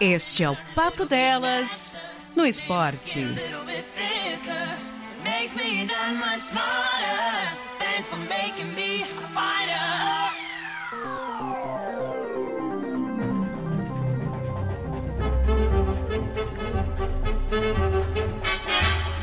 Este é o Papo Delas no esporte.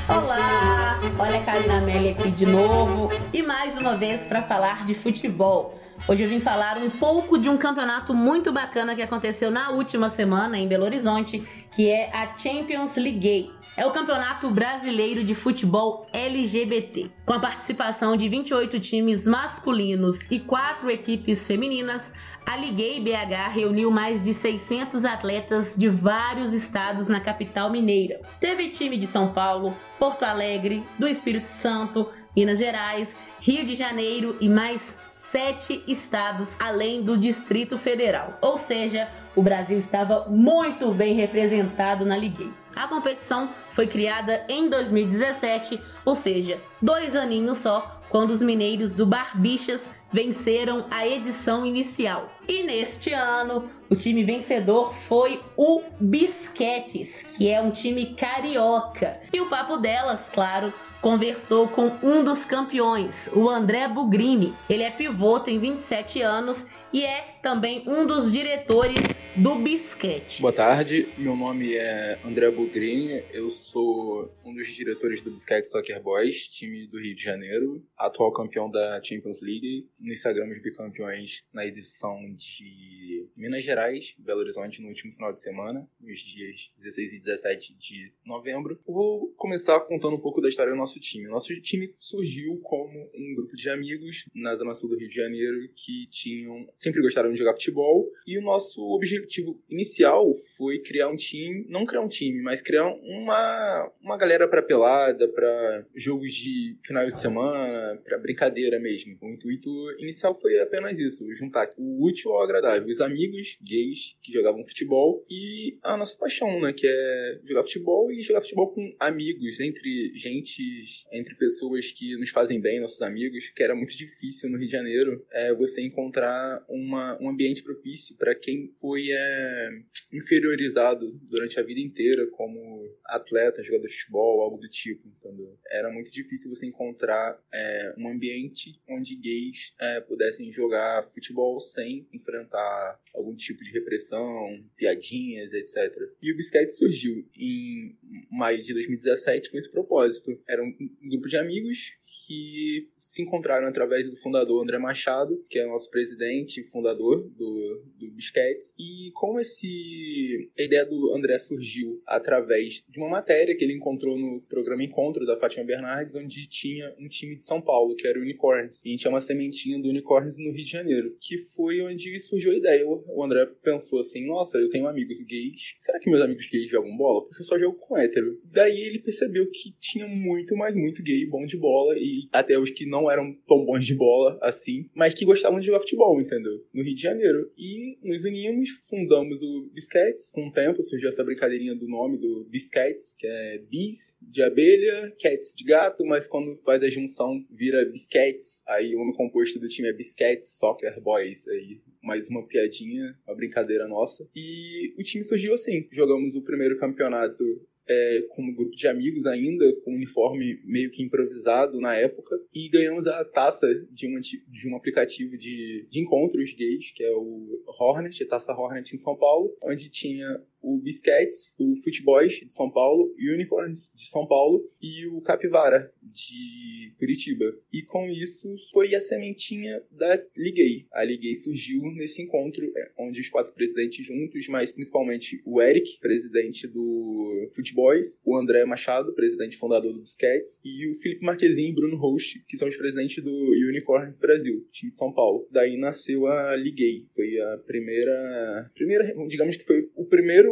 Olá, olha a Karina Amélia aqui de novo e mais uma vez para falar de futebol. Hoje eu vim falar um pouco de um campeonato muito bacana que aconteceu na última semana em Belo Horizonte, que é a Champions League. É o campeonato brasileiro de futebol LGBT, com a participação de 28 times masculinos e 4 equipes femininas. A Liguei BH reuniu mais de 600 atletas de vários estados na capital mineira. Teve time de São Paulo, Porto Alegre, do Espírito Santo, Minas Gerais, Rio de Janeiro e mais sete estados além do Distrito Federal. Ou seja, o Brasil estava muito bem representado na Ligue. A competição foi criada em 2017, ou seja, dois aninhos só, quando os mineiros do Barbixas venceram a edição inicial. E neste ano, o time vencedor foi o Bisquetes, que é um time carioca. E o papo delas, claro, conversou com um dos campeões, o André Bugrini. Ele é pivô, tem 27 anos e é também um dos diretores do Bisquete. Boa tarde, meu nome é André Bugrini, eu sou um dos diretores do Bisquete Soccer Boys, time do Rio de Janeiro, atual campeão da Champions League, nos sagramos bicampeões na edição de Minas Gerais, Belo Horizonte, no último final de semana, nos dias 16 e 17 de novembro. Vou começar contando um pouco da história do nosso time. Nosso time surgiu como um grupo de amigos na zona sul do Rio de Janeiro que tinham sempre gostaram de jogar futebol e o nosso objetivo inicial foi criar um time, não criar um time, mas criar uma, uma galera para pelada, para jogos de final de semana, para brincadeira mesmo. O intuito inicial foi apenas isso, juntar o útil ao agradável, os amigos gays que jogavam futebol e a nossa paixão, né, que é jogar futebol e jogar futebol com amigos, entre gente, entre pessoas que nos fazem bem, nossos amigos, que era muito difícil no Rio de Janeiro, é você encontrar uma, um ambiente propício para quem foi é, inferiorizado durante a vida inteira como atleta, jogador de futebol, algo do tipo. Entendeu? Era muito difícil você encontrar é, um ambiente onde gays é, pudessem jogar futebol sem enfrentar algum tipo de repressão, piadinhas, etc. E o Bisquete surgiu em maio de 2017 com esse propósito. Era um, um grupo de amigos que se encontraram através do fundador André Machado, que é nosso presidente e fundador do, do Bisquetes. E como esse, a ideia do André surgiu através de uma matéria que ele encontrou no programa Encontro da Fátima Bernardes, onde tinha um time de São Paulo, que era o Unicorns. E a gente tinha uma sementinha do Unicorns no Rio de Janeiro, que foi onde surgiu a ideia. O André pensou assim: nossa, eu tenho amigos gays. Será que meus amigos gays jogam bola? Porque eu só jogo com hétero. Daí ele percebeu que tinha muito, mas muito gay bom de bola. E até os que não eram tão bons de bola assim, mas que gostavam de jogar futebol, entendeu? No Rio de Janeiro. E nos unimos, fundamos o Bisquets. Com o tempo surgiu essa brincadeirinha do nome do Bisquets, que é bis de abelha, cats de gato, mas quando faz a junção vira Bisquets. Aí o nome composto do time é Bisquets Soccer Boys. Aí mais uma piadinha, uma brincadeira nossa. E o time surgiu assim. Jogamos o primeiro campeonato é, como grupo de amigos ainda, com um uniforme meio que improvisado na época, e ganhamos a taça de, uma, de um aplicativo de, de encontros gays, que é o Hornet, taça Hornet em São Paulo, onde tinha o Bisquets, o Futeboys de São Paulo, o Unicorns de São Paulo e o Capivara de Curitiba. E com isso foi a sementinha da Liguei. A Liguei surgiu nesse encontro é, onde os quatro presidentes juntos, mas principalmente o Eric, presidente do Futeboys, o André Machado, presidente fundador do Bisquets, e o Felipe Marquezin e Bruno Host, que são os presidentes do Unicorns Brasil, time de São Paulo. Daí nasceu a Liguei. Foi a primeira, primeira digamos que foi o primeiro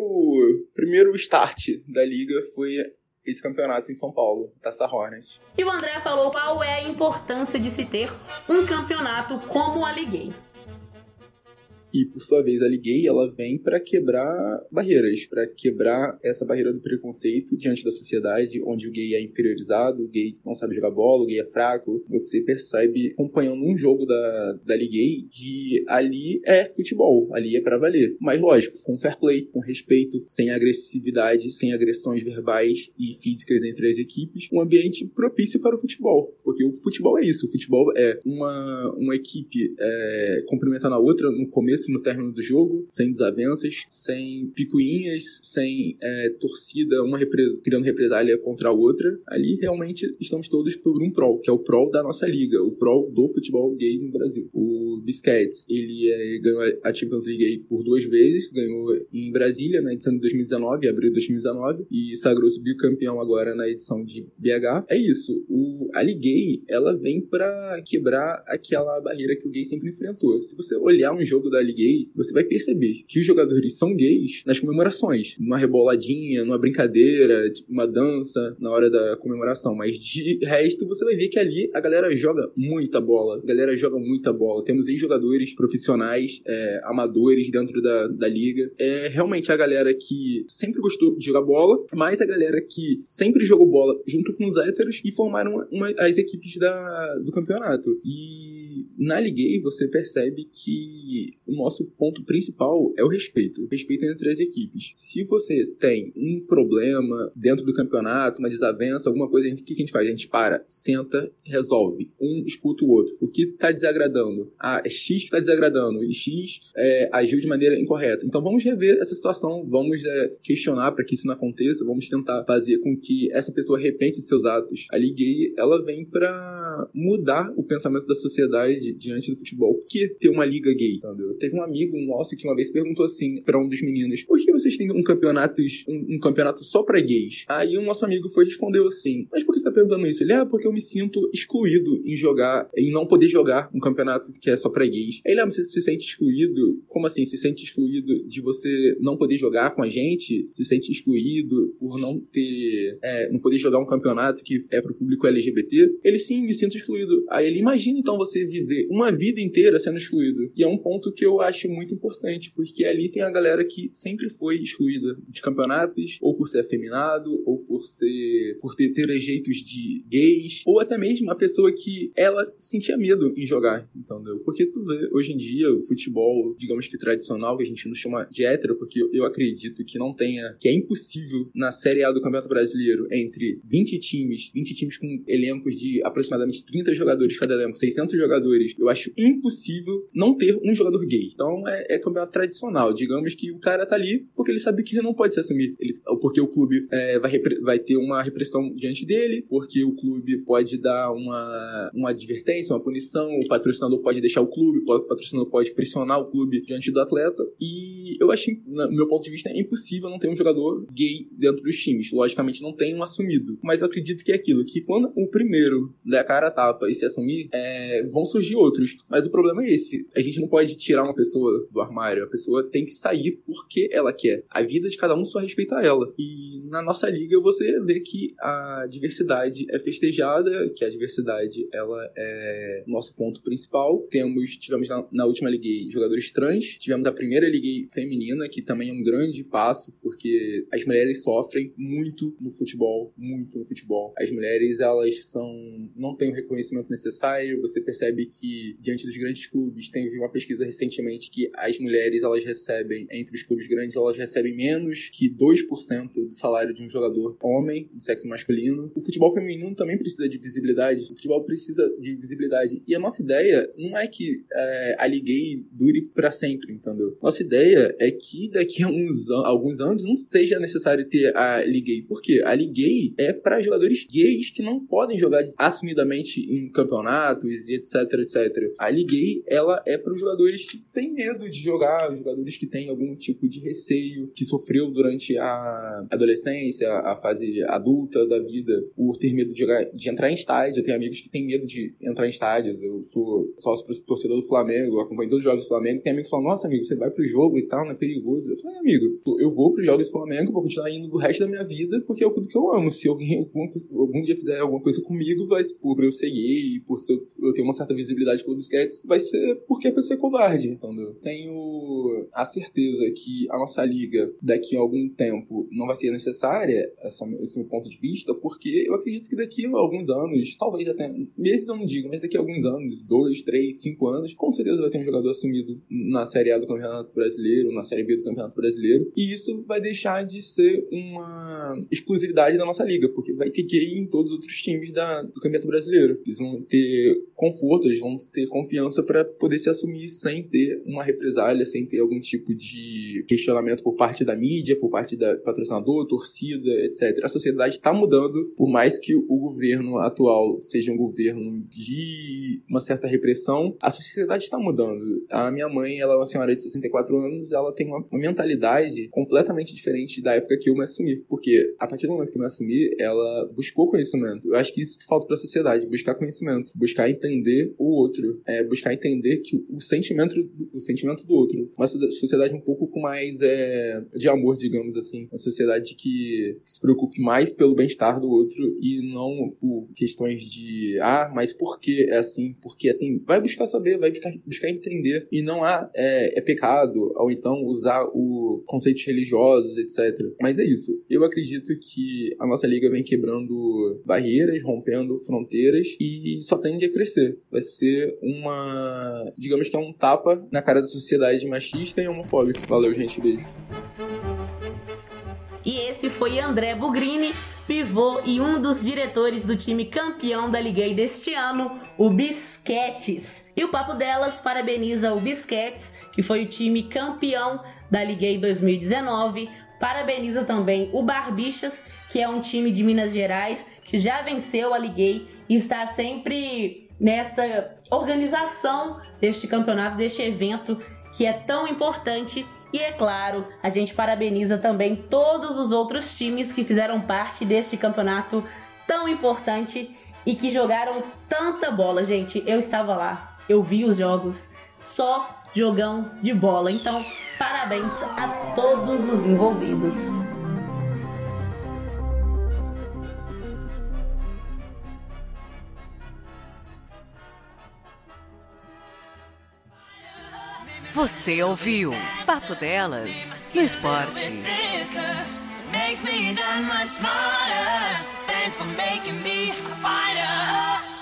primeiro start da liga foi esse campeonato em São Paulo, Taça Hornets. E o André falou qual é a importância de se ter um campeonato como a Liguei. E, por sua vez, a Gay, ela vem para quebrar barreiras, para quebrar essa barreira do preconceito diante da sociedade, onde o gay é inferiorizado, o gay não sabe jogar bola, o gay é fraco. Você percebe, acompanhando um jogo da, da Gay, que ali é futebol, ali é para valer. Mas, lógico, com fair play, com respeito, sem agressividade, sem agressões verbais e físicas entre as equipes, um ambiente propício para o futebol. Porque o futebol é isso, o futebol é uma, uma equipe é, complementando a outra no começo no término do jogo, sem desavenças, sem picuinhas, sem é, torcida, uma repres criando represália contra a outra. Ali realmente estamos todos por um prol, que é o prol da nossa liga, o prol do futebol gay no Brasil. O Biscuits, ele é, ganhou a Champions League por duas vezes, ganhou em Brasília na edição de 2019, abril de 2019, e sagrou-se bicampeão agora na edição de BH. É isso, o, a Gay, ela vem para quebrar aquela barreira que o gay sempre enfrentou. Se você olhar um jogo da Liga Gay, você vai perceber que os jogadores são gays nas comemorações, numa reboladinha, numa brincadeira, tipo, uma dança na hora da comemoração, mas de resto você vai ver que ali a galera joga muita bola, a galera joga muita bola. Temos ex-jogadores profissionais, é, amadores dentro da, da liga. É realmente a galera que sempre gostou de jogar bola, mas a galera que sempre jogou bola junto com os héteros e formaram uma, uma, as equipes da, do campeonato. E na Liguei você percebe que o nosso ponto principal é o respeito. O respeito entre as equipes. Se você tem um problema dentro do campeonato, uma desavença, alguma coisa, o que a gente faz? A gente para, senta, resolve. Um escuta o outro. O que está desagradando? Ah, é X que está desagradando. E X é, agiu de maneira incorreta. Então vamos rever essa situação, vamos é, questionar para que isso não aconteça, vamos tentar fazer com que essa pessoa repense seus atos. A Gay, ela vem para mudar o pensamento da sociedade diante do futebol. Por que ter uma liga gay? Entendeu? Teve um amigo nosso que uma vez perguntou assim para um dos meninos: por que vocês têm um campeonato, um, um campeonato só para gays? Aí o nosso amigo foi respondeu assim: mas por que você tá perguntando isso? Ele, ah, porque eu me sinto excluído em jogar, em não poder jogar um campeonato que é só para gays. Aí ele, ah, você se sente excluído? Como assim? Se sente excluído de você não poder jogar com a gente? Se sente excluído por não ter, é, não poder jogar um campeonato que é pro público LGBT? Ele sim, me sinto excluído. Aí ele, imagina então você viver uma vida inteira sendo excluído. E é um ponto que eu acho muito importante, porque ali tem a galera que sempre foi excluída de campeonatos, ou por ser afeminado, ou por ser por ter trejeitos de gays, ou até mesmo a pessoa que ela sentia medo em jogar, entendeu? Porque tu vê, hoje em dia, o futebol, digamos que tradicional, que a gente não chama de hétero, porque eu acredito que não tenha, que é impossível na Série A do Campeonato Brasileiro, entre 20 times, 20 times com elencos de aproximadamente 30 jogadores cada elenco, 600 jogadores, eu acho impossível não ter um jogador gay. Então é, é campeonato tradicional. Digamos que o cara tá ali porque ele sabe que ele não pode se assumir. Ele, porque o clube é, vai, vai ter uma repressão diante dele, porque o clube pode dar uma, uma advertência, uma punição, o patrocinador pode deixar o clube, o patrocinador pode pressionar o clube diante do atleta. E eu acho, no meu ponto de vista, é impossível não ter um jogador gay dentro dos times. Logicamente, não tem um assumido. Mas eu acredito que é aquilo, que quando o primeiro der cara a tapa e se assumir, é, vão surgir outros. Mas o problema é esse. A gente não pode tirar uma pessoa do armário. A pessoa tem que sair porque ela quer. A vida de cada um só respeita ela. E na nossa liga você vê que a diversidade é festejada, que a diversidade ela é nosso ponto principal. Temos, tivemos na, na última liga jogadores trans, tivemos a primeira liga feminina, que também é um grande passo, porque as mulheres sofrem muito no futebol, muito no futebol. As mulheres, elas são não têm o reconhecimento necessário, você percebe que diante dos grandes clubes, tem uma pesquisa recentemente que as mulheres, elas recebem entre os clubes grandes, elas recebem menos que 2% do salário de um jogador homem, do sexo masculino. O futebol feminino também precisa de visibilidade, o futebol precisa de visibilidade. E a nossa ideia não é que é, a Liga dure para sempre, entendeu? Nossa ideia é que daqui a uns, alguns anos não seja necessário ter a Liga Por quê? A Liga é para jogadores gays que não podem jogar assumidamente em campeonatos e etc, etc. A Liga ela é para os jogadores que têm medo de jogar, os jogadores que têm algum tipo de receio, que sofreu durante a adolescência, a fase adulta da vida, por ter medo de jogar, de entrar em estádio. Eu tenho amigos que têm medo de entrar em estádios. Eu sou sócio torcedor do Flamengo, acompanho todos os jogos do Flamengo. Tem amigos que falam: Nossa, amigo, você vai pro jogo e tal, não é perigoso. Eu falei: Amigo, eu vou pros jogos do Flamengo, vou continuar indo do resto da minha vida, porque é o que eu amo. Se alguém algum, algum dia fizer alguma coisa comigo, vai por eu ser gay, por eu ter uma certa visibilidade pelo basquete, vai ser porque a pessoa é covarde, entendeu? Tenho a certeza que a nossa liga, daqui a algum tempo, não vai ser necessária, essa, esse meu ponto de vista, porque eu acredito que daqui a alguns anos, talvez até meses eu não digo, mas daqui a alguns anos, dois, três, cinco anos, com certeza vai ter um jogador assumido na Série A do Campeonato Brasileiro, na Série B do Campeonato Brasileiro, e isso vai deixar de ser uma exclusividade da nossa liga, porque vai ter que ir em todos os outros times da, do Campeonato Brasileiro. Eles vão ter conforto, eles vão ter confiança para poder se assumir sem ter uma represália, sem ter algum tipo de questionamento por parte da mídia, por parte da patrocinador, torcida, etc. A sociedade está mudando, por mais que o governo atual seja um governo de uma certa repressão, a sociedade está mudando. A minha mãe, ela é uma senhora de 64 anos, ela tem uma, mentalidade completamente diferente da época que eu me assumi, porque a partir do momento que eu me assumi, ela buscou conhecimento. Eu acho que isso que falta para a sociedade, buscar conhecimento, buscar entender o outro, é, buscar entender que o sentimento, o sentimento do outro, uma sociedade um pouco com mais é, de amor, digamos assim, uma sociedade que se preocupe mais pelo bem-estar do outro e não por questões de ah, mas por que é assim? Porque assim, vai buscar saber, vai buscar, buscar entender. E não há é, é pecado ou então usar o conceitos religiosos, etc. Mas é isso. Eu acredito que a nossa liga vem quebrando barreiras, rompendo fronteiras e só tende a crescer. Vai ser uma, digamos que é um tapa na cara da sociedade machista e homofóbica. Valeu, gente, beijo. E esse foi André Bugrini, pivô e um dos diretores do time campeão da Liga deste ano, o Bisquetes. E o Papo Delas parabeniza o Bisquetes, que foi o time campeão da Liga 2019. Parabeniza também o Barbixas, que é um time de Minas Gerais que já venceu a Liguei e está sempre nesta organização deste campeonato, deste evento que é tão importante. E é claro, a gente parabeniza também todos os outros times que fizeram parte deste campeonato tão importante e que jogaram tanta bola, gente. Eu estava lá, eu vi os jogos, só jogão de bola. Então, parabéns a todos os envolvidos. Você ouviu Papo Delas no Esporte. Makes me that much smarter. Thanks for making me a fighter.